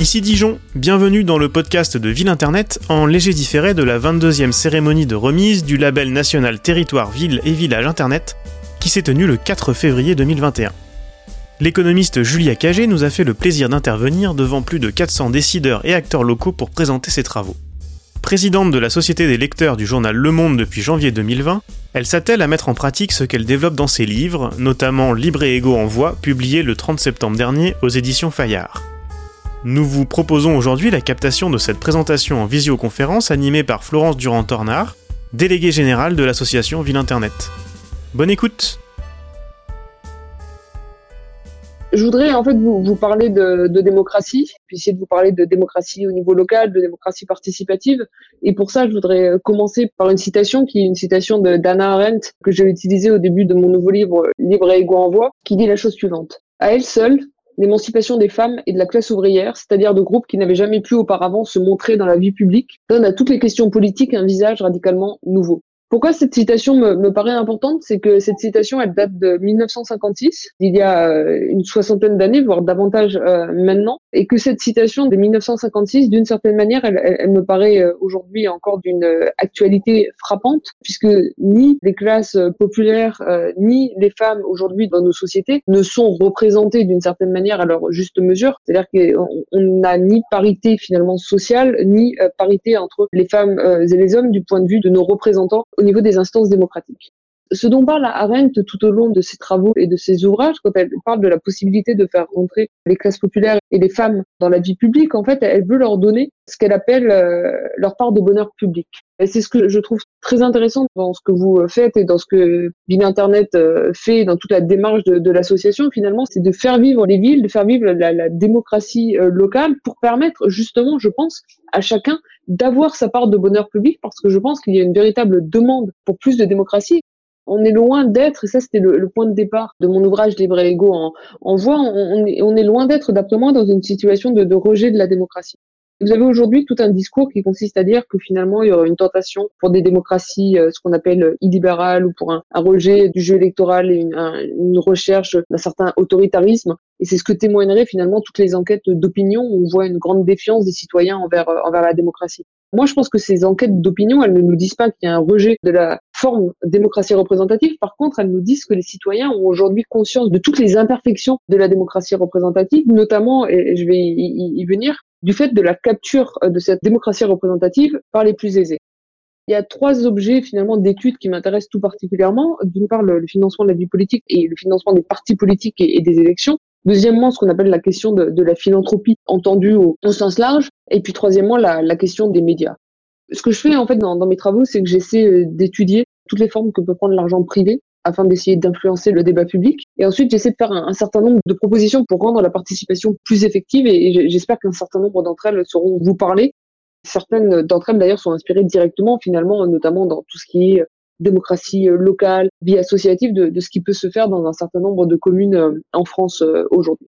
Ici Dijon, bienvenue dans le podcast de Ville Internet en léger différé de la 22e cérémonie de remise du label national Territoire Ville et Village Internet qui s'est tenue le 4 février 2021. L'économiste Julia Cagé nous a fait le plaisir d'intervenir devant plus de 400 décideurs et acteurs locaux pour présenter ses travaux. Présidente de la Société des lecteurs du journal Le Monde depuis janvier 2020, elle s'attelle à mettre en pratique ce qu'elle développe dans ses livres, notamment Libre et égaux en voix, publié le 30 septembre dernier aux éditions Fayard. Nous vous proposons aujourd'hui la captation de cette présentation en visioconférence animée par Florence Durand-Tornard, déléguée générale de l'association Ville Internet. Bonne écoute Je voudrais en fait vous, parler de, démocratie, puis essayer de vous parler de démocratie au niveau local, de démocratie participative. Et pour ça, je voudrais commencer par une citation qui est une citation de d'Anna Arendt que j'ai utilisée au début de mon nouveau livre Libre et en voix, qui dit la chose suivante. À elle seule, l'émancipation des femmes et de la classe ouvrière, c'est-à-dire de groupes qui n'avaient jamais pu auparavant se montrer dans la vie publique, donne à toutes les questions politiques un visage radicalement nouveau. Pourquoi cette citation me, me paraît importante? C'est que cette citation, elle date de 1956, il y a euh, une soixantaine d'années, voire davantage euh, maintenant, et que cette citation de 1956, d'une certaine manière, elle, elle, me paraît euh, aujourd'hui encore d'une actualité frappante, puisque ni les classes populaires, ni les femmes aujourd'hui dans nos sociétés ne sont représentées d'une certaine manière à leur juste mesure. C'est-à-dire qu'on n'a ni parité finalement sociale, ni parité entre les femmes et les hommes du point de vue de nos représentants au niveau des instances démocratiques. Ce dont parle Arendt tout au long de ses travaux et de ses ouvrages, quand elle parle de la possibilité de faire rentrer les classes populaires et les femmes dans la vie publique, en fait, elle veut leur donner ce qu'elle appelle euh, leur part de bonheur public. Et c'est ce que je trouve très intéressant dans ce que vous faites et dans ce que Ville Internet euh, fait dans toute la démarche de, de l'association, finalement, c'est de faire vivre les villes, de faire vivre la, la démocratie euh, locale pour permettre justement, je pense, à chacun d'avoir sa part de bonheur public parce que je pense qu'il y a une véritable demande pour plus de démocratie on est loin d'être, et ça c'était le, point de départ de mon ouvrage Libre et Égaux en, en voix, on, est, on est loin d'être d'après dans une situation de, de rejet de la démocratie. Vous avez aujourd'hui tout un discours qui consiste à dire que finalement il y aura une tentation pour des démocraties, euh, ce qu'on appelle illibérales, ou pour un, rejet du jeu électoral et une, une recherche d'un certain autoritarisme. Et c'est ce que témoigneraient finalement toutes les enquêtes d'opinion où on voit une grande défiance des citoyens envers, euh, envers la démocratie. Moi, je pense que ces enquêtes d'opinion, elles ne nous disent pas qu'il y a un rejet de la forme démocratie représentative. Par contre, elles nous disent que les citoyens ont aujourd'hui conscience de toutes les imperfections de la démocratie représentative, notamment, et je vais y, venir, du fait de la capture de cette démocratie représentative par les plus aisés. Il y a trois objets finalement d'études qui m'intéressent tout particulièrement. D'une part, le, financement de la vie politique et le financement des partis politiques et des élections. Deuxièmement, ce qu'on appelle la question de, de la philanthropie entendue au, au, sens large. Et puis troisièmement, la, la, question des médias. Ce que je fais en fait dans, dans mes travaux, c'est que j'essaie euh, d'étudier toutes les formes que peut prendre l'argent privé afin d'essayer d'influencer le débat public. Et ensuite, j'essaie de faire un, certain nombre de propositions pour rendre la participation plus effective et, j'espère qu'un certain nombre d'entre elles sauront vous parler. Certaines d'entre elles, d'ailleurs, sont inspirées directement, finalement, notamment dans tout ce qui est démocratie euh, locale, vie associative, de, de, ce qui peut se faire dans un certain nombre de communes euh, en France euh, aujourd'hui.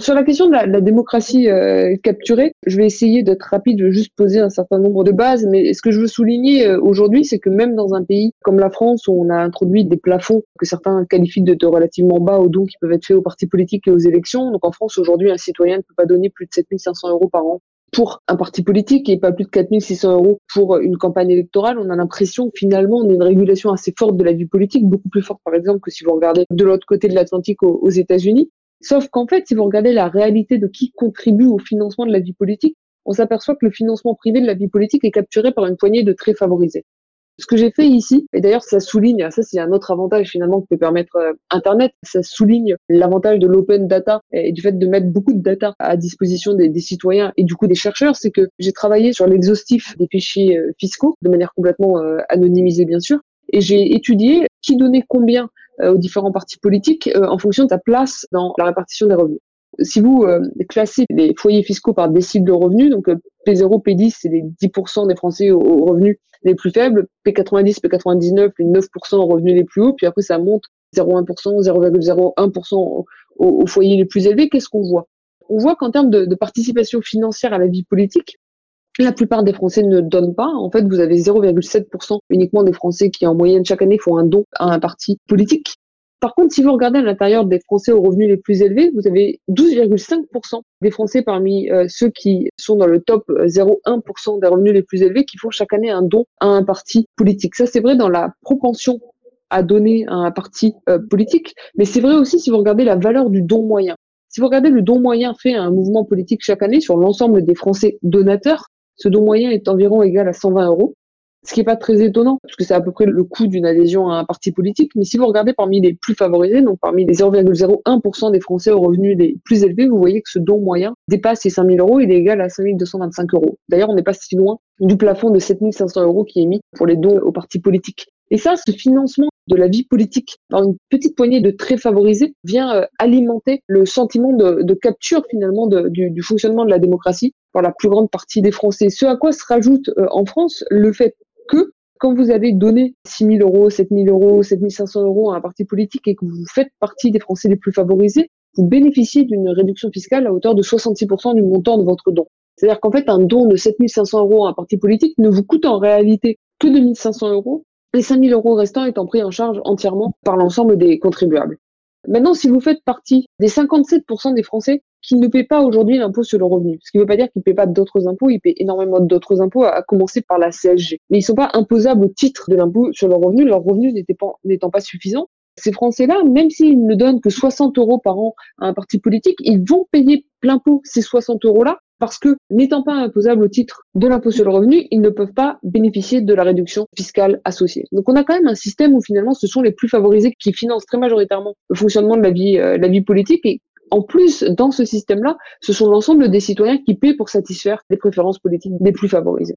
Sur la question de la, démocratie euh, capturée, je vais essayer d'être rapide, je vais juste poser un certain nombre de bases, mais ce que je veux souligner aujourd'hui, c'est que même dans un pays comme la France, où on a introduit des plafonds que certains qualifient de, relativement bas aux dons qui peuvent être faits aux partis politiques et aux élections, donc en France aujourd'hui, un citoyen ne peut pas donner plus de 7500 euros par an pour un parti politique et pas plus de 4600 euros pour une campagne électorale, on a l'impression finalement on a une régulation assez forte de la vie politique, beaucoup plus forte par exemple que si vous regardez de l'autre côté de l'Atlantique aux, États-Unis. Sauf qu'en fait, si vous regardez la réalité de qui contribue au financement de la vie politique, on s'aperçoit que le financement privé de la vie politique est capturé par une poignée de très favorisés. Ce que j'ai fait ici, et d'ailleurs ça souligne, ça c'est un autre avantage finalement que peut permettre euh, Internet, ça souligne l'avantage de l'open data et du fait de mettre beaucoup de data à disposition des, citoyens et du coup des chercheurs, c'est que j'ai travaillé sur l'exhaustif des fichiers euh, fiscaux de manière complètement euh, anonymisée bien sûr, et j'ai étudié qui donnait combien aux différents partis politiques en fonction de sa place dans la répartition des revenus si vous euh, classez les foyers fiscaux par décile de revenus, donc euh, P0, P10, c'est les 10% des Français aux, revenus les plus faibles, P90, P99, les 9% aux revenus les plus hauts, puis après ça monte 0,1%, 0,01% aux, foyers les plus élevés. Qu'est-ce qu'on voit? On voit qu'en termes de, de participation financière à la vie politique, la plupart des Français ne donnent pas. En fait, vous avez 0,7% uniquement des Français qui, en moyenne, chaque année, font un don à un parti politique. Par contre, si vous regardez à l'intérieur des Français aux revenus les plus élevés, vous avez 12,5% des Français parmi euh, ceux qui sont dans le top 0,1% des revenus les plus élevés qui font chaque année un don à un parti politique. Ça, c'est vrai dans la propension à donner à un parti euh, politique, mais c'est vrai aussi si vous regardez la valeur du don moyen. Si vous regardez le don moyen fait à un mouvement politique chaque année sur l'ensemble des Français donateurs, ce don moyen est environ égal à 120 euros. Ce qui n'est pas très étonnant, parce que c'est à peu près le coût d'une adhésion à un parti politique. Mais si vous regardez parmi les plus favorisés, donc parmi les 0,01% des Français aux revenus les plus élevés, vous voyez que ce don moyen dépasse les 5 000 euros. Il est égal à 5 225 euros. D'ailleurs, on n'est pas si loin du plafond de 7 500 euros qui est mis pour les dons aux partis politiques. Et ça, ce financement de la vie politique par une petite poignée de très favorisés vient euh, alimenter le sentiment de, capture finalement du, du, fonctionnement de la démocratie par la plus grande partie des Français. Ce à quoi se rajoute euh, en France le fait que quand vous avez donné 6 000 euros, 7 000 euros, 7 500 euros à un parti politique et que vous faites partie des Français les plus favorisés, vous bénéficiez d'une réduction fiscale à hauteur de 66% du montant de votre don. C'est-à-dire qu'en fait, un don de 7 500 euros à un parti politique ne vous coûte en réalité que 2 500 euros, les 5 000 euros restants étant pris en charge entièrement par l'ensemble des contribuables. Maintenant, si vous faites partie des 57% des Français qui ne paient pas aujourd'hui l'impôt sur le revenu, ce qui ne veut pas dire qu'ils ne paient pas d'autres impôts, ils paient énormément d'autres impôts, à commencer par la CSG. Mais ils ne sont pas imposables au titre de l'impôt sur le revenu, leurs revenus n'étant pas suffisants. Ces Français-là, même s'ils ne donnent que 60 euros par an à un parti politique, ils vont payer plein pot ces 60 euros-là parce que n'étant pas imposables au titre de l'impôt sur le revenu, ils ne peuvent pas bénéficier de la réduction fiscale associée. Donc on a quand même un système où finalement ce sont les plus favorisés qui financent très majoritairement le fonctionnement de la vie, euh, politique et en plus, dans ce système-là, ce sont l'ensemble des citoyens qui paient pour satisfaire les préférences politiques des plus favorisés.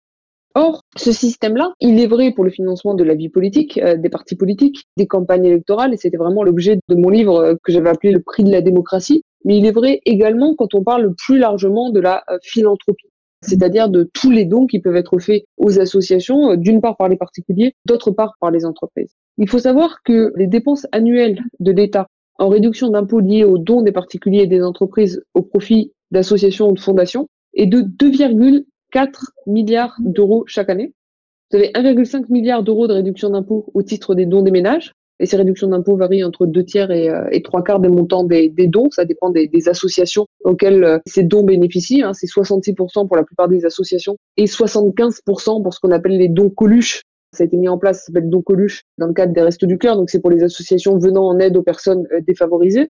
Or, ce système-là, il est vrai pour le financement de la vie politique, euh, des partis politiques, des campagnes électorales, et c'était vraiment l'objet de mon livre euh, que j'avais appelé Le prix de la démocratie, mais il est vrai également quand on parle plus largement de la euh, philanthropie, c'est-à-dire de tous les dons qui peuvent être faits aux associations, euh, d'une part par les particuliers, d'autre part par les entreprises. Il faut savoir que les dépenses annuelles de l'État en réduction d'impôts liés aux dons des particuliers et des entreprises au profit d'associations ou de fondations est de 2,4 milliards d'euros chaque année. Vous avez 1,5 milliard d'euros de réduction d'impôts au titre des dons des ménages, et ces réductions d'impôts varient entre deux tiers et, euh, trois quarts des montants des, dons. Ça dépend des, associations auxquelles euh, ces dons bénéficient. Hein. C'est 66% pour la plupart des associations et 75% pour ce qu'on appelle les dons coluches. Ça a été mis en place, ça s'appelle don coluche dans le cadre des Restos du Cœur. Donc c'est pour les associations venant en aide aux personnes euh, défavorisées.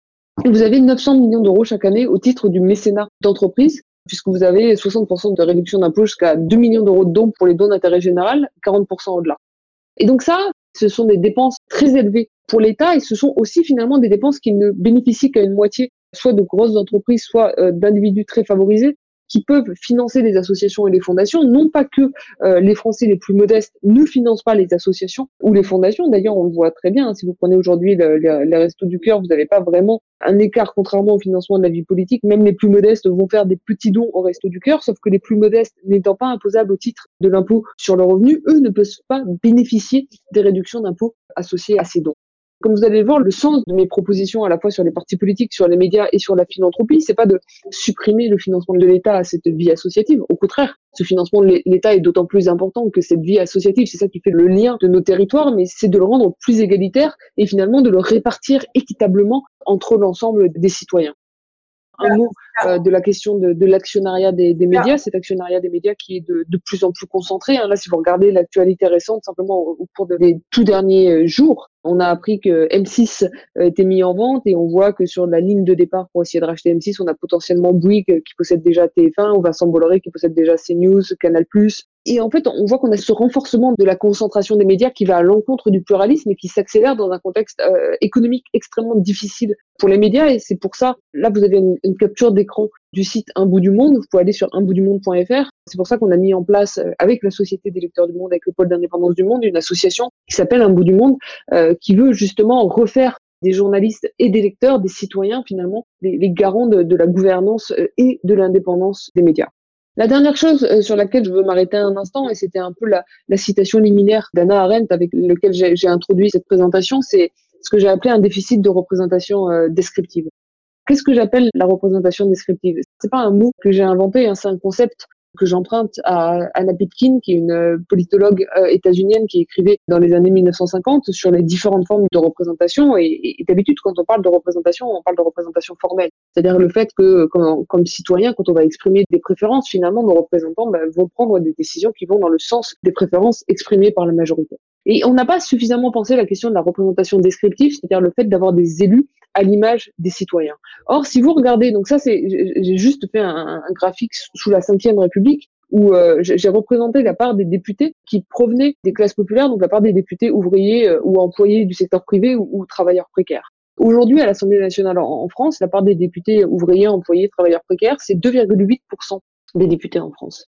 vous avez 900 millions d'euros chaque année au titre du mécénat d'entreprise puisque vous avez 60% de réduction d'impôts jusqu'à 2 millions d'euros de dons pour les dons d'intérêt général, 40% au-delà. Et donc ça, ce sont des dépenses très élevées pour l'État et ce sont aussi finalement des dépenses qui ne bénéficient qu'à une moitié, soit de grosses entreprises, soit euh, d'individus très favorisés qui peuvent financer les associations et les fondations. Non pas que euh, les Français les plus modestes ne financent pas les associations ou les fondations. D'ailleurs, on le voit très bien. Hein, si vous prenez aujourd'hui les Restos du Cœur, vous n'avez pas vraiment un écart contrairement au financement de la vie politique. Même les plus modestes vont faire des petits dons au Resto du Cœur, sauf que les plus modestes n'étant pas imposables au titre de l'impôt sur le revenu, eux ne peuvent pas bénéficier des réductions d'impôts associées à ces dons. Comme vous allez voir, le sens de mes propositions à la fois sur les partis politiques, sur les médias et sur la philanthropie, c'est pas de supprimer le financement de l'État à cette vie associative. Au contraire, ce financement de l'État est d'autant plus important que cette vie associative, c'est ça qui fait le lien de nos territoires, mais c'est de le rendre plus égalitaire et finalement de le répartir équitablement entre l'ensemble des citoyens un mot euh, de la question de, de l'actionnariat des, des, médias, cet actionnariat des médias qui est de, de plus en plus concentré. Hein. Là, si vous regardez l'actualité récente, simplement au, cours des tout derniers euh, jours, on a appris que M6 euh, était mis en vente et on voit que sur la ligne de départ pour essayer de racheter M6, on a potentiellement Bouygues qui possède déjà TF1 ou Vincent Bolloré qui possède déjà CNews, Canal+, et en fait, on voit qu'on a ce renforcement de la concentration des médias qui va à l'encontre du pluralisme et qui s'accélère dans un contexte euh, économique extrêmement difficile pour les médias. Et c'est pour ça, là, vous avez une, une capture d'écran du site Un bout du monde. Vous pouvez aller sur unboutdumonde.fr. C'est pour ça qu'on a mis en place, euh, avec la Société des lecteurs du monde, avec le pôle d'indépendance du monde, une association qui s'appelle Un bout du monde, euh, qui veut justement refaire des journalistes et des lecteurs, des citoyens finalement, les, garants de, la gouvernance et de l'indépendance des médias. La dernière chose euh, sur laquelle je veux m'arrêter un instant, et c'était un peu la, citation liminaire d'Anna Arendt avec lequel j'ai introduit cette présentation, c'est ce que j'ai appelé un déficit de représentation euh, descriptive. Qu'est-ce que j'appelle la représentation descriptive? C'est pas un mot que j'ai inventé, hein, c'est un concept que j'emprunte à Anna Pitkin, qui est une euh, politologue euh, états-unienne qui écrivait dans les années 1950 sur les différentes formes de représentation. Et, d'habitude, quand on parle de représentation, on parle de représentation formelle. C'est-à-dire le fait que, comme, citoyen, quand on va exprimer des préférences, finalement, nos représentants ben, vont prendre des décisions qui vont dans le sens des préférences exprimées par la majorité. Et on n'a pas suffisamment pensé la question de la représentation descriptive, c'est-à-dire le fait d'avoir des élus à l'image des citoyens. Or, si vous regardez, donc ça, c'est, j'ai juste fait un, graphique sous la Ve République où euh, j'ai représenté la part des députés qui provenaient des classes populaires, donc la part des députés ouvriers euh, ou employés du secteur privé ou, travailleurs précaires. Aujourd'hui, à l'Assemblée nationale en, France, la part des députés ouvriers, employés, travailleurs précaires, c'est 2,8% des députés en France.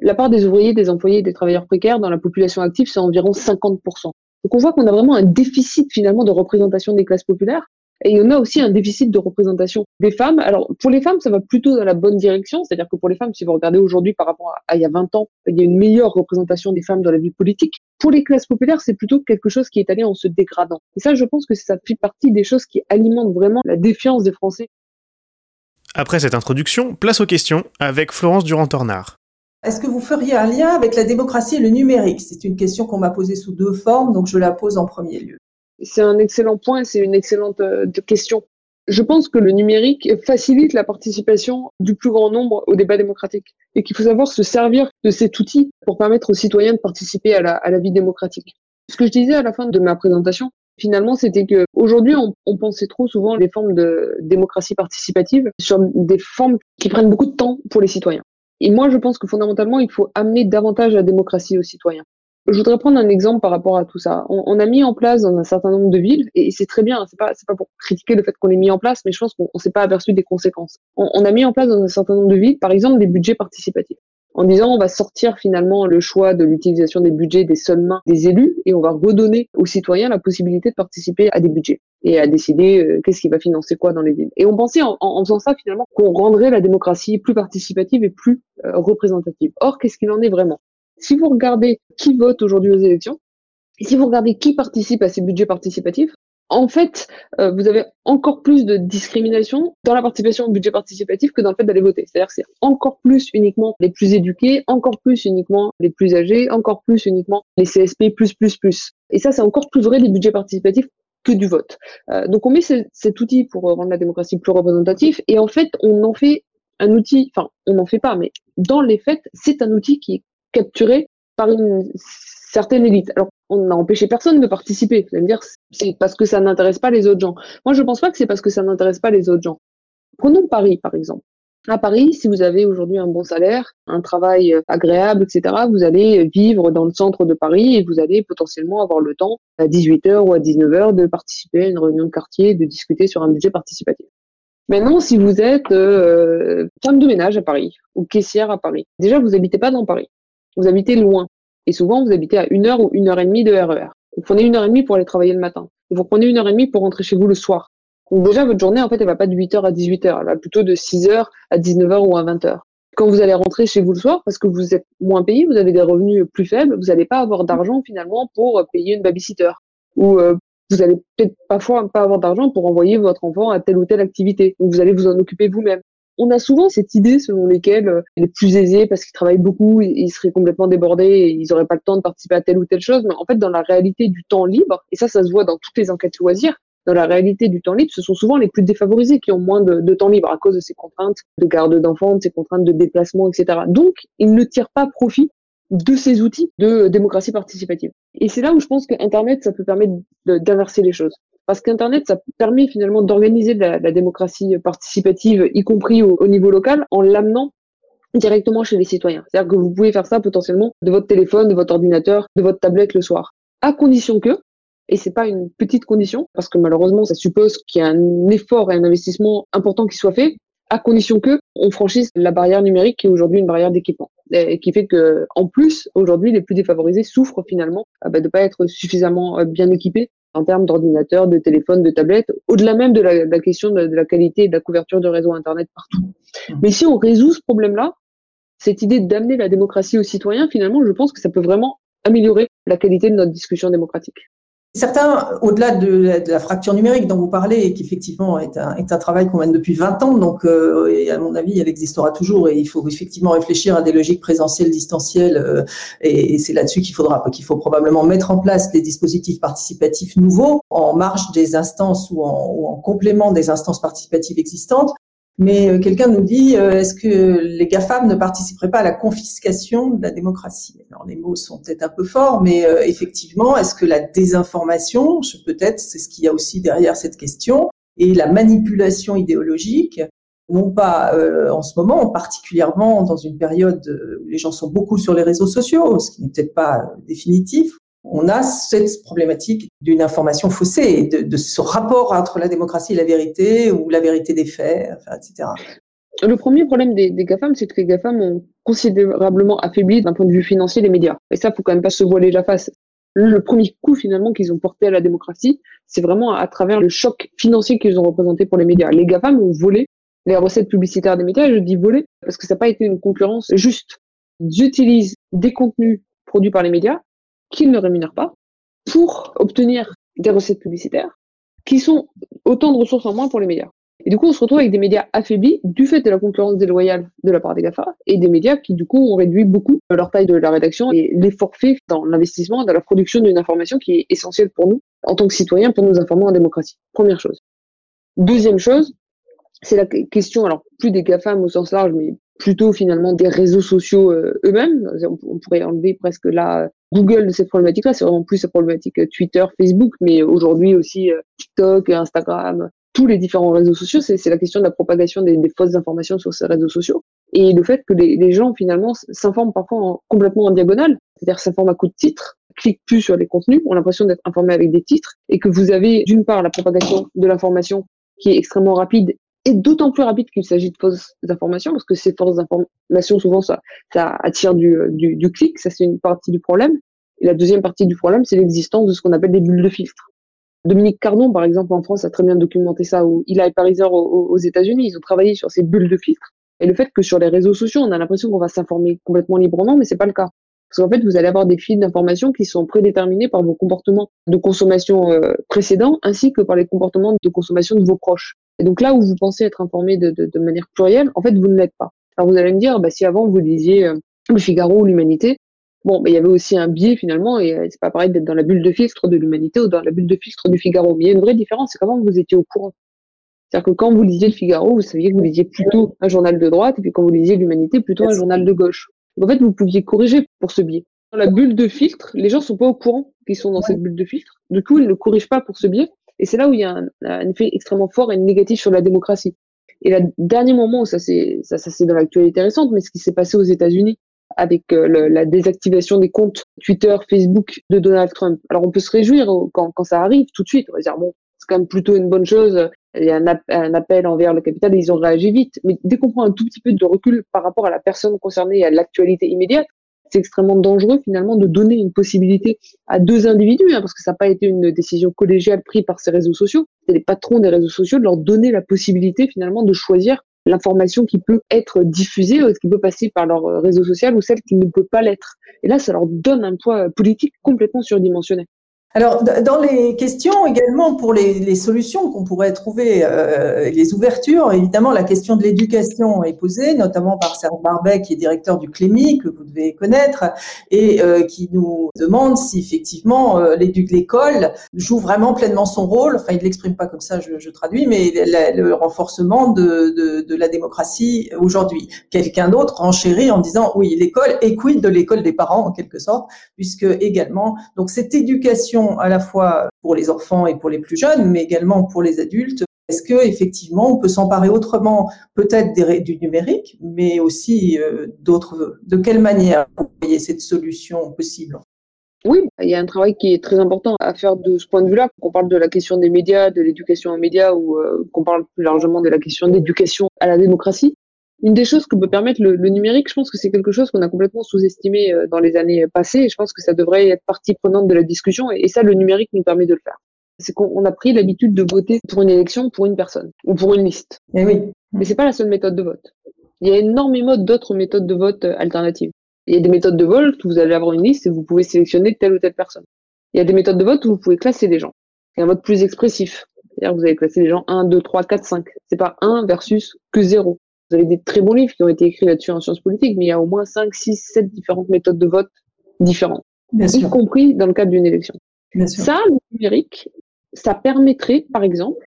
La part des ouvriers, des employés des travailleurs précaires dans la population active, c'est environ 50%. Donc on voit qu'on a vraiment un déficit finalement de représentation des classes populaires. Et il y en a aussi un déficit de représentation des femmes. Alors, pour les femmes, ça va plutôt dans la bonne direction. C'est-à-dire que pour les femmes, si vous regardez aujourd'hui par rapport à, il y a 20 ans, il y a une meilleure représentation des femmes dans la vie politique. Pour les classes populaires, c'est plutôt quelque chose qui est allé en se dégradant. Et ça, je pense que ça fait partie des choses qui alimentent vraiment la défiance des Français. Après cette introduction, place aux questions avec Florence Durand-Tornard. Est-ce que vous feriez un lien avec la démocratie et le numérique? C'est une question qu'on m'a posée sous deux formes, donc je la pose en premier lieu. C'est un excellent point, c'est une excellente euh, question. Je pense que le numérique facilite la participation du plus grand nombre au débat démocratique et qu'il faut savoir se servir de cet outil pour permettre aux citoyens de participer à la, vie démocratique. Ce que je disais à la fin de ma présentation, finalement, c'était que aujourd'hui, on, on, pensait trop souvent les formes de démocratie participative sur des formes qui prennent beaucoup de temps pour les citoyens. Et moi, je pense que fondamentalement, il faut amener davantage la démocratie aux citoyens. Je voudrais prendre un exemple par rapport à tout ça. On, a mis en place dans un certain nombre de villes, et c'est très bien, c'est pas, pas pour critiquer le fait qu'on l'ait mis en place, mais je pense qu'on s'est pas aperçu des conséquences. On, a mis en place dans un certain nombre de villes, par exemple, des budgets participatifs. En disant, on va sortir finalement le choix de l'utilisation des budgets des seules mains des élus, et on va redonner aux citoyens la possibilité de participer à des budgets et à décider euh, qu'est-ce qui va financer quoi dans les villes. Et on pensait en, en faisant ça finalement qu'on rendrait la démocratie plus participative et plus euh, représentative. Or, qu'est-ce qu'il en est vraiment? Si vous regardez qui vote aujourd'hui aux élections, si vous regardez qui participe à ces budgets participatifs, en fait, euh, vous avez encore plus de discrimination dans la participation au budget participatif que dans le fait d'aller voter. C'est-à-dire que c'est encore plus uniquement les plus éduqués, encore plus uniquement les plus âgés, encore plus uniquement les CSP+++. Et ça, c'est encore plus vrai des budgets participatifs que du vote. Euh, donc on met cet outil pour rendre la démocratie plus représentative et en fait on en fait un outil, enfin on n'en fait pas, mais dans les faits c'est un outil qui est capturé par une certaine élite. Alors, on n'a empêché personne de participer. Vous allez me dire, c'est parce que ça n'intéresse pas les autres gens. Moi, je pense pas que c'est parce que ça n'intéresse pas les autres gens. Prenons Paris, par exemple. À Paris, si vous avez aujourd'hui un bon salaire, un travail agréable, etc., vous allez vivre dans le centre de Paris et vous allez potentiellement avoir le temps à 18h ou à 19h de participer à une réunion de quartier, de discuter sur un budget participatif. Maintenant, si vous êtes euh, femme de ménage à Paris ou caissière à Paris, déjà vous n'habitez pas dans Paris vous habitez loin. Et souvent, vous habitez à une heure ou une heure et demie de RER. E vous prenez une heure et demie pour aller travailler le matin. vous prenez une heure et demie pour rentrer chez vous le soir. Donc déjà, votre journée, en fait, elle va pas de 8h à 18h. Elle va plutôt de 6h à 19h ou à 20h. Quand vous allez rentrer chez vous le soir, parce que vous êtes moins payé, vous avez des revenus plus faibles, vous n'allez pas avoir d'argent finalement pour payer une babysitter. Ou euh, vous allez peut-être parfois pas avoir d'argent pour envoyer votre enfant à telle ou telle activité. Donc vous allez vous en occuper vous-même on a souvent cette idée selon lesquelles euh, les plus aisés, parce qu'ils travaillent beaucoup, ils seraient complètement débordés et ils n'auraient pas le temps de participer à telle ou telle chose. Mais en fait, dans la réalité du temps libre, et ça, ça se voit dans toutes les enquêtes loisirs, dans la réalité du temps libre, ce sont souvent les plus défavorisés qui ont moins de, temps libre à cause de ces contraintes de garde d'enfants, de ces contraintes de déplacement, etc. Donc, ils ne tirent pas profit de ces outils de démocratie participative. Et c'est là où je pense que Internet, ça peut permettre d'inverser les choses. Parce qu'Internet, ça permet finalement d'organiser la, démocratie participative, y compris au, niveau local, en l'amenant directement chez les citoyens. C'est-à-dire que vous pouvez faire ça potentiellement de votre téléphone, de votre ordinateur, de votre tablette le soir. À condition que, et c'est pas une petite condition, parce que malheureusement, ça suppose qu'il y a un effort et un investissement important qui soit fait, à condition que on franchisse la barrière numérique qui est aujourd'hui une barrière d'équipement et qui fait que en plus aujourd'hui les plus défavorisés souffrent finalement euh, bah, de ne pas être suffisamment euh, bien équipés en termes d'ordinateur, de téléphone, de tablette, au-delà même de la, question de, la qualité et de la couverture de réseau Internet partout. Mmh. Mais si on résout ce problème-là, cette idée d'amener la démocratie aux citoyens, finalement, je pense que ça peut vraiment améliorer la qualité de notre discussion démocratique. Certains, au-delà de, la fracture numérique dont vous parlez, et qui effectivement est un, est un travail qu'on mène depuis 20 ans, donc euh, à mon avis, elle existera toujours et il faut effectivement réfléchir à des logiques présentielles, distancielles, euh, et, c'est là-dessus qu'il faudra, qu'il faut probablement mettre en place des dispositifs participatifs nouveaux en marge des instances ou en, ou en complément des instances participatives existantes mais euh, quelqu'un nous dit, euh, est-ce que les GAFAM ne participeraient pas à la confiscation de la démocratie? Alors les mots sont peut-être un peu forts, mais euh, effectivement, est-ce que la désinformation, peut-être, c'est ce qu'il y a aussi derrière cette question, et la manipulation idéologique, non pas en ce moment, particulièrement dans une période où les gens sont beaucoup sur les réseaux sociaux, ce qui n'est peut-être pas définitif, on a cette problématique d'une information faussée, de, ce rapport entre la démocratie et la vérité, ou la vérité des faits, etc. Le premier problème des, GAFAM, c'est que les GAFAM ont considérablement affaibli d'un point de vue financier les médias. Et ça, faut quand même pas se voiler la face. Le premier coup finalement qu'ils ont porté à la démocratie, c'est vraiment à travers le choc financier qu'ils ont représenté pour les médias. Les GAFAM ont volé les recettes publicitaires des médias, je dis volé parce que ça n'a pas été une concurrence juste. Ils utilisent des contenus produits par les médias qu'ils ne rémunèrent pas pour obtenir des recettes publicitaires qui sont autant de ressources en moins pour les médias. Et du coup, on se retrouve avec des médias affaiblis du fait de la concurrence déloyale de la part des GAFA et des médias qui, du coup, ont réduit beaucoup leur taille de la rédaction et l'effort fait dans l'investissement, dans la production d'une information qui est essentielle pour nous, en tant que citoyens, pour nous informer en démocratie. Première chose. Deuxième chose, c'est la question, alors plus des GAFAM au sens large, mais plutôt finalement des réseaux sociaux euh, eux-mêmes. On pourrait enlever presque là Google de cette problématique-là, c'est vraiment plus la problématique euh, Twitter, Facebook, mais aujourd'hui aussi euh, TikTok, Instagram, tous les différents réseaux sociaux, c'est la question de la propagation des, fausses informations sur ces réseaux sociaux. Et le fait que les, gens finalement s'informent parfois complètement en diagonale, c'est-à-dire s'informent à coup de titre, cliquent plus sur les contenus, ont l'impression d'être informés avec des titres et que vous avez d'une part la propagation de l'information qui est extrêmement rapide et d'autant plus rapide qu'il s'agit de fausses informations, parce que ces fausses informations, souvent, ça, ça attire du, du, du clic, ça c'est une partie du problème. Et la deuxième partie du problème, c'est l'existence de ce qu'on appelle des bulles de filtre. Dominique Cardon, par exemple, en France, a très bien documenté ça, ou Eli Pariser aux, aux États-Unis, ils ont travaillé sur ces bulles de filtre. Et le fait que sur les réseaux sociaux, on a l'impression qu'on va s'informer complètement librement, mais c'est pas le cas. Parce qu'en fait, vous allez avoir des fils d'informations qui sont prédéterminés par vos comportements de consommation euh, précédents, ainsi que par les comportements de consommation de vos proches. Et donc là où vous pensez être informé de, de, de manière plurielle, en fait, vous ne l'êtes pas. Alors vous allez me dire, bah, si avant vous disiez euh, le Figaro ou l'Humanité, bon, bah, il y avait aussi un biais finalement, et euh, c'est pas pareil d'être dans la bulle de filtre de l'Humanité ou dans la bulle de filtre du Figaro. Mais il y a une vraie différence, c'est qu'avant vous étiez au courant. C'est-à-dire que quand vous lisiez le Figaro, vous saviez que vous lisiez plutôt un journal de droite, et puis quand vous lisiez l'Humanité, plutôt un journal de gauche. en fait, vous pouviez corriger pour ce biais. Dans la bulle de filtre, les gens sont pas au courant qu'ils sont dans cette bulle de filtre. Du coup, ils ne corrigent pas pour ce biais. Et c'est là où il y a un, effet extrêmement fort et négatif sur la démocratie. Et le dernier moment où ça c'est ça, c'est dans l'actualité récente, mais ce qui s'est passé aux États-Unis avec euh, la désactivation des comptes Twitter, Facebook de Donald Trump. Alors on peut se réjouir quand, quand ça arrive tout de suite. On va dire bon, c'est quand même plutôt une bonne chose. Il y a un, un appel envers le capital et ils ont réagi vite. Mais dès qu'on prend un tout petit peu de recul par rapport à la personne concernée et à l'actualité immédiate, c'est extrêmement dangereux finalement de donner une possibilité à deux individus, hein, parce que ça n'a pas été une décision collégiale prise par ces réseaux sociaux, c'est les patrons des réseaux sociaux de leur donner la possibilité finalement de choisir l'information qui peut être diffusée, qui peut passer par leur réseau social ou celle qui ne peut pas l'être. Et là, ça leur donne un poids politique complètement surdimensionné. Alors, dans les questions également pour les, les solutions qu'on pourrait trouver, euh, les ouvertures, évidemment, la question de l'éducation est posée, notamment par Serge Barbet, qui est directeur du CLEMI, que vous devez connaître, et euh, qui nous demande si effectivement euh, l'école joue vraiment pleinement son rôle. Enfin, il l'exprime pas comme ça, je, je traduis, mais le renforcement de, de, de, la démocratie aujourd'hui. Quelqu'un d'autre renchérit en disant oui, l'école est quid de l'école des parents en quelque sorte, puisque également donc cette éducation à la fois pour les enfants et pour les plus jeunes, mais également pour les adultes. Est-ce que effectivement on peut s'emparer autrement, peut-être du numérique, mais aussi euh, d'autres De quelle manière vous voyez cette solution possible? Oui, il y a un travail qui est très important à faire de ce point de vue-là, qu'on parle de la question des médias, de l'éducation aux médias, ou euh, qu'on parle plus largement de la question d'éducation à la démocratie une des choses que peut permettre le, numérique, je pense que c'est quelque chose qu'on a complètement sous-estimé euh, dans les années passées et je pense que ça devrait être partie prenante de la discussion et, ça, le numérique nous permet de le faire. C'est qu'on a pris l'habitude de voter pour une élection pour une personne ou pour une liste. Et eh oui. Mais c'est pas la seule méthode de vote. Il y a énormément d'autres méthodes de vote euh, alternatives. Il y a des méthodes de vote où vous allez avoir une liste et vous pouvez sélectionner telle ou telle personne. Il y a des méthodes de vote où vous pouvez classer les gens. C'est un vote plus expressif. C'est-à-dire vous avez classé les gens 1, 2, 3, 4, 5. C'est pas 1 versus que 0. Vous avez des très bons livres qui ont été écrits là-dessus en sciences politiques, mais il y a au moins 5, 6, 7 différentes méthodes de vote différentes, y compris dans le cadre d'une élection. Ça, le numérique, ça permettrait, par exemple,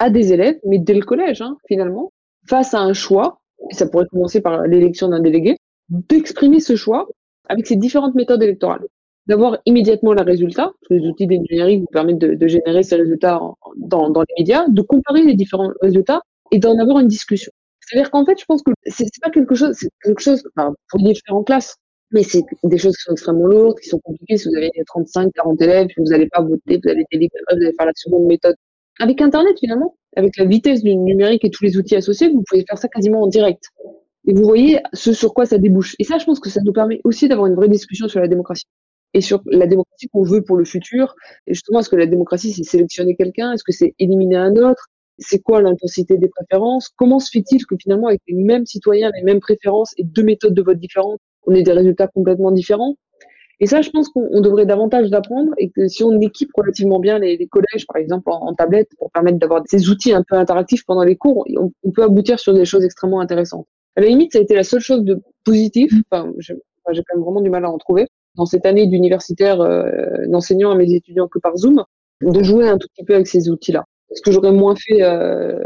à des élèves, mais dès le collège, hein, finalement, face à un choix, et ça pourrait commencer par l'élection d'un délégué, d'exprimer ce choix avec ces différentes méthodes électorales. D'avoir immédiatement le résultat, les outils d'ingénierie vous permettent de, générer ces résultats dans, dans les médias, de comparer les différents résultats et d'en avoir une discussion. C'est-à-dire qu'en fait, je pense que c'est pas quelque chose, c'est quelque chose, enfin, vous pourriez faire en classe, mais c'est des choses qui sont extrêmement lourdes, qui sont compliquées. Si vous avez 35, 40 élèves, vous n'allez pas voter, vous allez délibérer, vous allez faire la seconde méthode. Avec Internet, finalement, avec la vitesse du numérique et tous les outils associés, vous pouvez faire ça quasiment en direct. Et vous voyez ce sur quoi ça débouche. Et ça, je pense que ça nous permet aussi d'avoir une vraie discussion sur la démocratie et sur la démocratie qu'on veut pour le futur. Et justement, est-ce que la démocratie, c'est sélectionner quelqu'un? Est-ce que c'est éliminer un autre? C'est quoi l'intensité des préférences? Comment se fait-il que finalement, avec les mêmes citoyens, les mêmes préférences et deux méthodes de vote différentes, on ait des résultats complètement différents? Et ça, je pense qu'on devrait davantage d'apprendre et que si on équipe relativement bien les, collèges, par exemple, en, tablette, pour permettre d'avoir ces outils un peu interactifs pendant les cours, on, peut aboutir sur des choses extrêmement intéressantes. À la limite, ça a été la seule chose de positif. Enfin, j'ai quand même vraiment du mal à en trouver dans cette année d'universitaire, euh, d'enseignant à mes étudiants que par Zoom, de jouer un tout petit peu avec ces outils-là ce que j'aurais moins fait euh,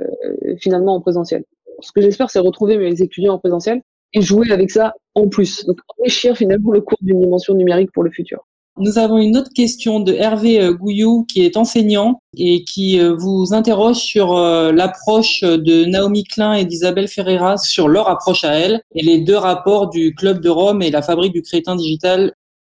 finalement en présentiel. Ce que j'espère, c'est retrouver mes étudiants en présentiel et jouer avec ça en plus. Donc enrichir finalement le cours d'une dimension numérique pour le futur. Nous avons une autre question de Hervé euh, Gouillou qui est enseignant et qui euh, vous interroge sur l'approche de Naomi Klein et d'Isabelle Ferreira sur leur approche à elle et les deux rapports du Club de Rome et la Fabrique du Crétin Digital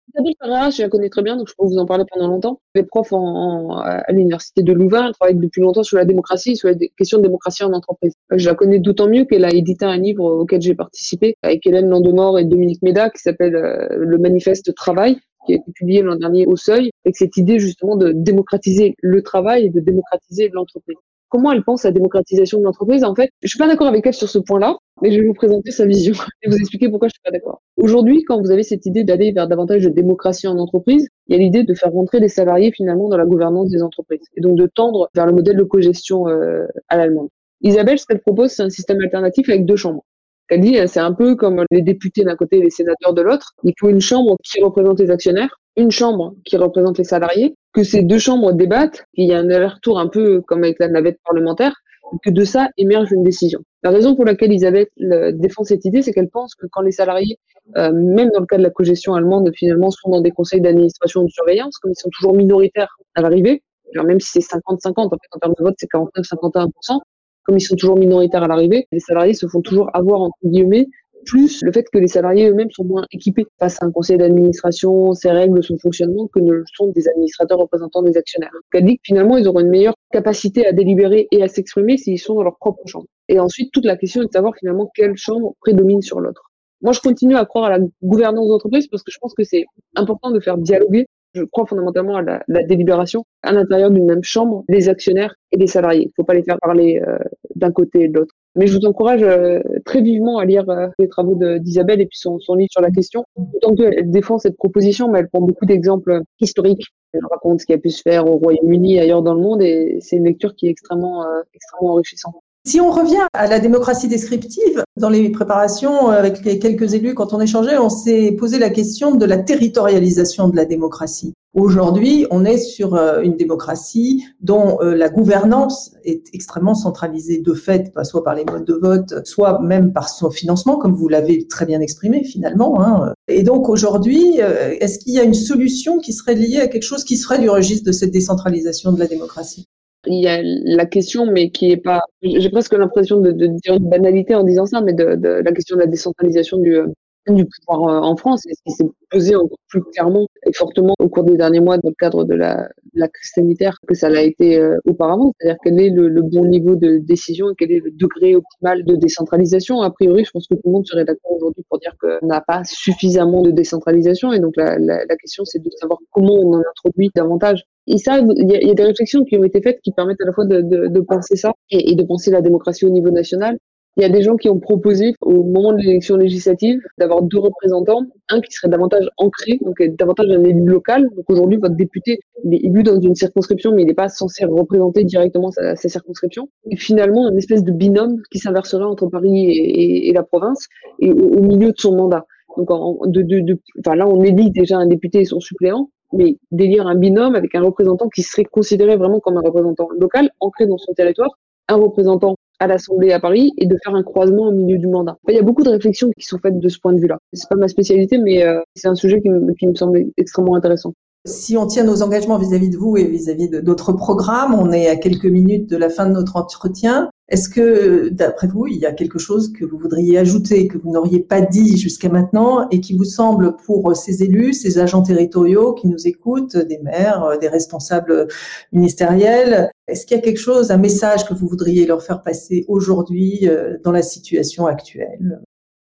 Isabelle Ferreira, je la connais très bien, donc je peux vous en parler pendant longtemps. Elle est prof en, à l'université de Louvain, elle travaille depuis longtemps sur la démocratie, sur les questions de démocratie en entreprise. Je la connais d'autant mieux qu'elle a édité un livre auquel j'ai participé avec Hélène Landemort et Dominique Méda qui s'appelle euh, Le Manifeste Travail qui a été publié l'an dernier au Seuil, avec cette idée justement de démocratiser le travail et de démocratiser l'entreprise comment elle pense à la démocratisation de l'entreprise. En fait, je suis pas d'accord avec elle sur ce point-là, mais je vais vous présenter sa vision et vous expliquer pourquoi je suis pas d'accord. Aujourd'hui, quand vous avez cette idée d'aller vers davantage de démocratie en entreprise, il y a l'idée de faire rentrer des salariés finalement dans la gouvernance des entreprises et donc de tendre vers le modèle de cogestion euh, à l'allemande. Isabelle, ce qu'elle propose, c'est un système alternatif avec deux chambres. Elle dit, c'est un peu comme les députés d'un côté et les sénateurs de l'autre. Il faut une chambre qui représente les actionnaires, une chambre qui représente les salariés, que ces deux chambres débattent, qu'il y a un aller-retour un peu comme avec la navette parlementaire, que de ça émerge une décision. La raison pour laquelle Isabelle défend cette idée, c'est qu'elle pense que quand les salariés, euh, même dans le cas de la cogestion allemande, finalement, sont dans des conseils d'administration ou de surveillance, comme ils sont toujours minoritaires à l'arrivée, même si c'est 50-50, en en termes de vote, c'est 49-51%, comme ils sont toujours minoritaires à l'arrivée, les salariés se font toujours avoir, entre guillemets, plus le fait que les salariés eux-mêmes sont moins équipés face à un conseil d'administration, ses règles, son fonctionnement, que ne le sont des administrateurs représentants des actionnaires. Elle dit que finalement, ils auront une meilleure capacité à délibérer et à s'exprimer s'ils sont dans leur propre chambre. Et ensuite, toute la question est de savoir finalement quelle chambre prédomine sur l'autre. Moi, je continue à croire à la gouvernance d'entreprise parce que je pense que c'est important de faire dialoguer je crois fondamentalement à la, délibération à l'intérieur d'une même chambre des actionnaires et des salariés. Il ne faut pas les faire parler euh, d'un côté et de l'autre. Mais je vous encourage euh, très vivement à lire euh, les travaux d'Isabelle et puis son, son, livre sur la question. D'autant qu'elle défend cette proposition, mais elle prend beaucoup d'exemples historiques. Elle raconte ce qui a pu se faire au Royaume-Uni, ailleurs dans le monde, et c'est une lecture qui est extrêmement, extrêmement enrichissante. Si on revient à la démocratie descriptive, dans les préparations avec les quelques élus, quand on échangeait, on s'est posé la question de la territorialisation de la démocratie. Aujourd'hui, on est sur euh, une démocratie dont euh, la gouvernance est extrêmement centralisée de fait, soit par les modes de vote, soit même par son financement, comme vous l'avez très bien exprimé finalement. Hein. Et donc aujourd'hui, euh, est-ce qu'il y a une solution qui serait liée à quelque chose qui serait du registre de cette décentralisation de la démocratie? Il y a la question, mais qui est pas. J'ai presque l'impression de, dire une banalité en disant ça, mais de, de, la question de la décentralisation du, du pouvoir euh, en France et ce qui s'est posé encore plus clairement et fortement au cours des derniers mois dans le cadre de la, la crise sanitaire que ça l'a été euh, auparavant. C'est-à-dire quel est le, le, bon niveau de décision et quel est le degré optimal de décentralisation. A priori, je pense que tout le monde serait d'accord aujourd'hui pour dire qu'on n'a pas suffisamment de décentralisation et donc la, la, la question c'est de savoir comment on en introduit davantage. Et ça, il y, y, a des réflexions qui ont été faites qui permettent à la fois de, de, de penser ça et de penser la démocratie au niveau national Il y a des gens qui ont proposé au moment de l'élection législative d'avoir deux représentants, un qui serait davantage ancré, donc davantage un élu local. Donc aujourd'hui, votre député il est élu dans une circonscription, mais il n'est pas censé représenter directement sa, circonscription. Et finalement, une espèce de binôme qui s'inverserait entre Paris et, la province, et au, milieu de son mandat. Donc de, de, de, enfin, là, on élit déjà un député et son suppléant, mais d'élire un binôme avec un représentant qui serait considéré vraiment comme un représentant local, ancré dans son territoire, un représentant à l'Assemblée à Paris et de faire un croisement au milieu du mandat. il y a beaucoup de réflexions qui sont faites de ce point de vue-là. C'est pas ma spécialité, mais euh, c'est un sujet qui me, qui me semble extrêmement intéressant. Si on tient nos engagements vis-à-vis de vous et vis-à-vis d'autres programmes, on est à quelques minutes de la fin de notre entretien. Est-ce que, d'après vous, il y a quelque chose que vous voudriez ajouter, que vous n'auriez pas dit jusqu'à maintenant et qui vous semble pour ces élus, ces agents territoriaux qui nous écoutent, des maires, des responsables ministériels, est-ce qu'il y a quelque chose, un message que vous voudriez leur faire passer aujourd'hui euh, dans la situation actuelle?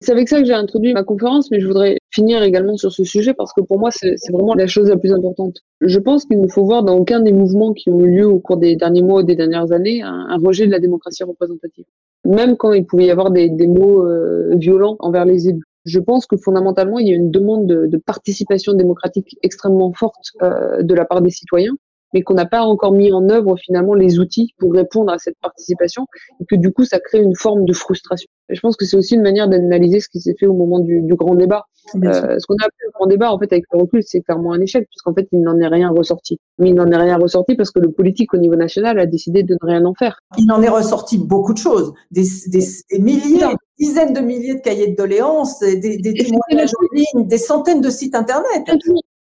C'est avec ça que j'ai introduit ma conférence, mais je voudrais finir également sur ce sujet parce que pour moi, c'est vraiment la chose la plus importante. Je pense qu'il ne faut voir dans aucun des mouvements qui ont eu lieu au cours des derniers mois ou des dernières années un, rejet de la démocratie représentative. Même quand il pouvait y avoir des, mots euh, violents envers les élus. Je pense que fondamentalement, il y a une demande de, participation démocratique extrêmement forte euh, de la part des citoyens mais qu'on n'a pas encore mis en œuvre finalement les outils pour répondre à cette participation et que du coup ça crée une forme de frustration. Et je pense que c'est aussi une manière d'analyser ce qui s'est fait au moment du, du grand débat. Euh, ce qu'on a appelé le grand débat en fait avec le recul, c'est clairement un échec puisqu'en fait il n'en est rien ressorti. Mais il n'en est rien ressorti parce que le politique au niveau national a décidé de ne rien en faire. Il en est ressorti beaucoup de choses, des, des, des milliers, des dizaines de milliers de cahiers de doléances, des, des témoignages en ligne, des centaines de sites internet.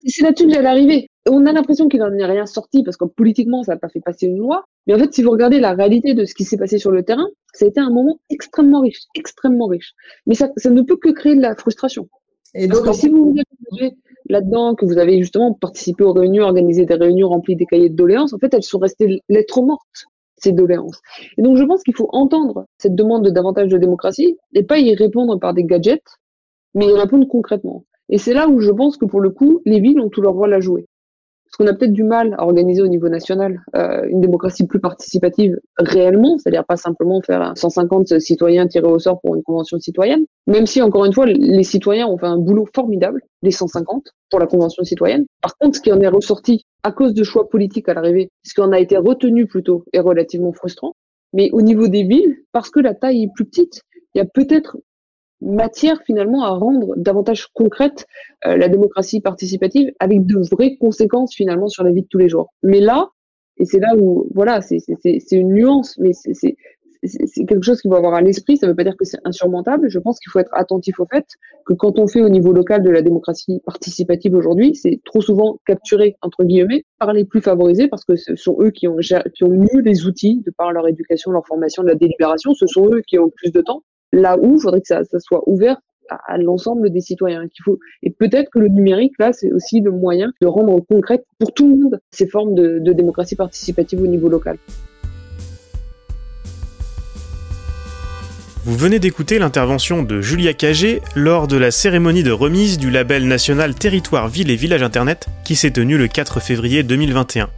C'est là-dessus que j'allais arriver on a l'impression qu'il n'en est rien sorti parce que politiquement, ça n'a pas fait passer une loi. Mais en fait, si vous regardez la réalité de ce qui s'est passé sur le terrain, ça a été un moment extrêmement riche, extrêmement riche. Mais ça, ça ne peut que créer de la frustration. Et donc, si vous vous là-dedans, que vous avez justement participé aux réunions, organisé des réunions remplies des cahiers de doléances, en fait, elles sont restées lettres mortes, ces doléances. Et donc, je pense qu'il faut entendre cette demande de davantage de démocratie et pas y répondre par des gadgets, mais y répondre concrètement. Et c'est là où je pense que pour le coup, les villes ont tout leur rôle à jouer. Parce qu'on a peut-être du mal à organiser au niveau national euh, une démocratie plus participative réellement, c'est-à-dire pas simplement faire 150 citoyens tirés au sort pour une convention citoyenne, même si, encore une fois, les citoyens ont fait un boulot formidable, les 150, pour la convention citoyenne. Par contre, ce qui en est ressorti à cause de choix politiques à l'arrivée, ce qui en a été retenu plutôt, est relativement frustrant. Mais au niveau des villes, parce que la taille est plus petite, il y a peut-être matière finalement à rendre davantage concrète euh, la démocratie participative avec de vraies conséquences finalement sur la vie de tous les jours. Mais là, et c'est là où, voilà, c'est une nuance, mais c'est quelque chose qu'il faut avoir à l'esprit. Ça ne veut pas dire que c'est insurmontable. Je pense qu'il faut être attentif au fait que quand on fait au niveau local de la démocratie participative aujourd'hui, c'est trop souvent capturé, entre guillemets, par les plus favorisés, parce que ce sont eux qui ont, qui ont mieux les outils de par leur éducation, leur formation, de la délibération. Ce sont eux qui ont plus de temps là où il faudrait que ça, soit ouvert à, l'ensemble des citoyens. Faut et peut-être que le numérique là, c'est aussi le moyen de rendre concrète pour tout le monde ces formes de, de démocratie participative au niveau local. Vous venez d'écouter l'intervention de Julia Cagé lors de la cérémonie de remise du label national Territoire Ville et Village Internet qui s'est tenue le 4 février 2021.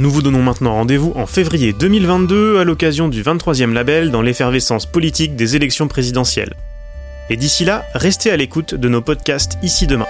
Nous vous donnons maintenant rendez-vous en février 2022 à l'occasion du 23e label dans l'effervescence politique des élections présidentielles. Et d'ici là, restez à l'écoute de nos podcasts ici demain.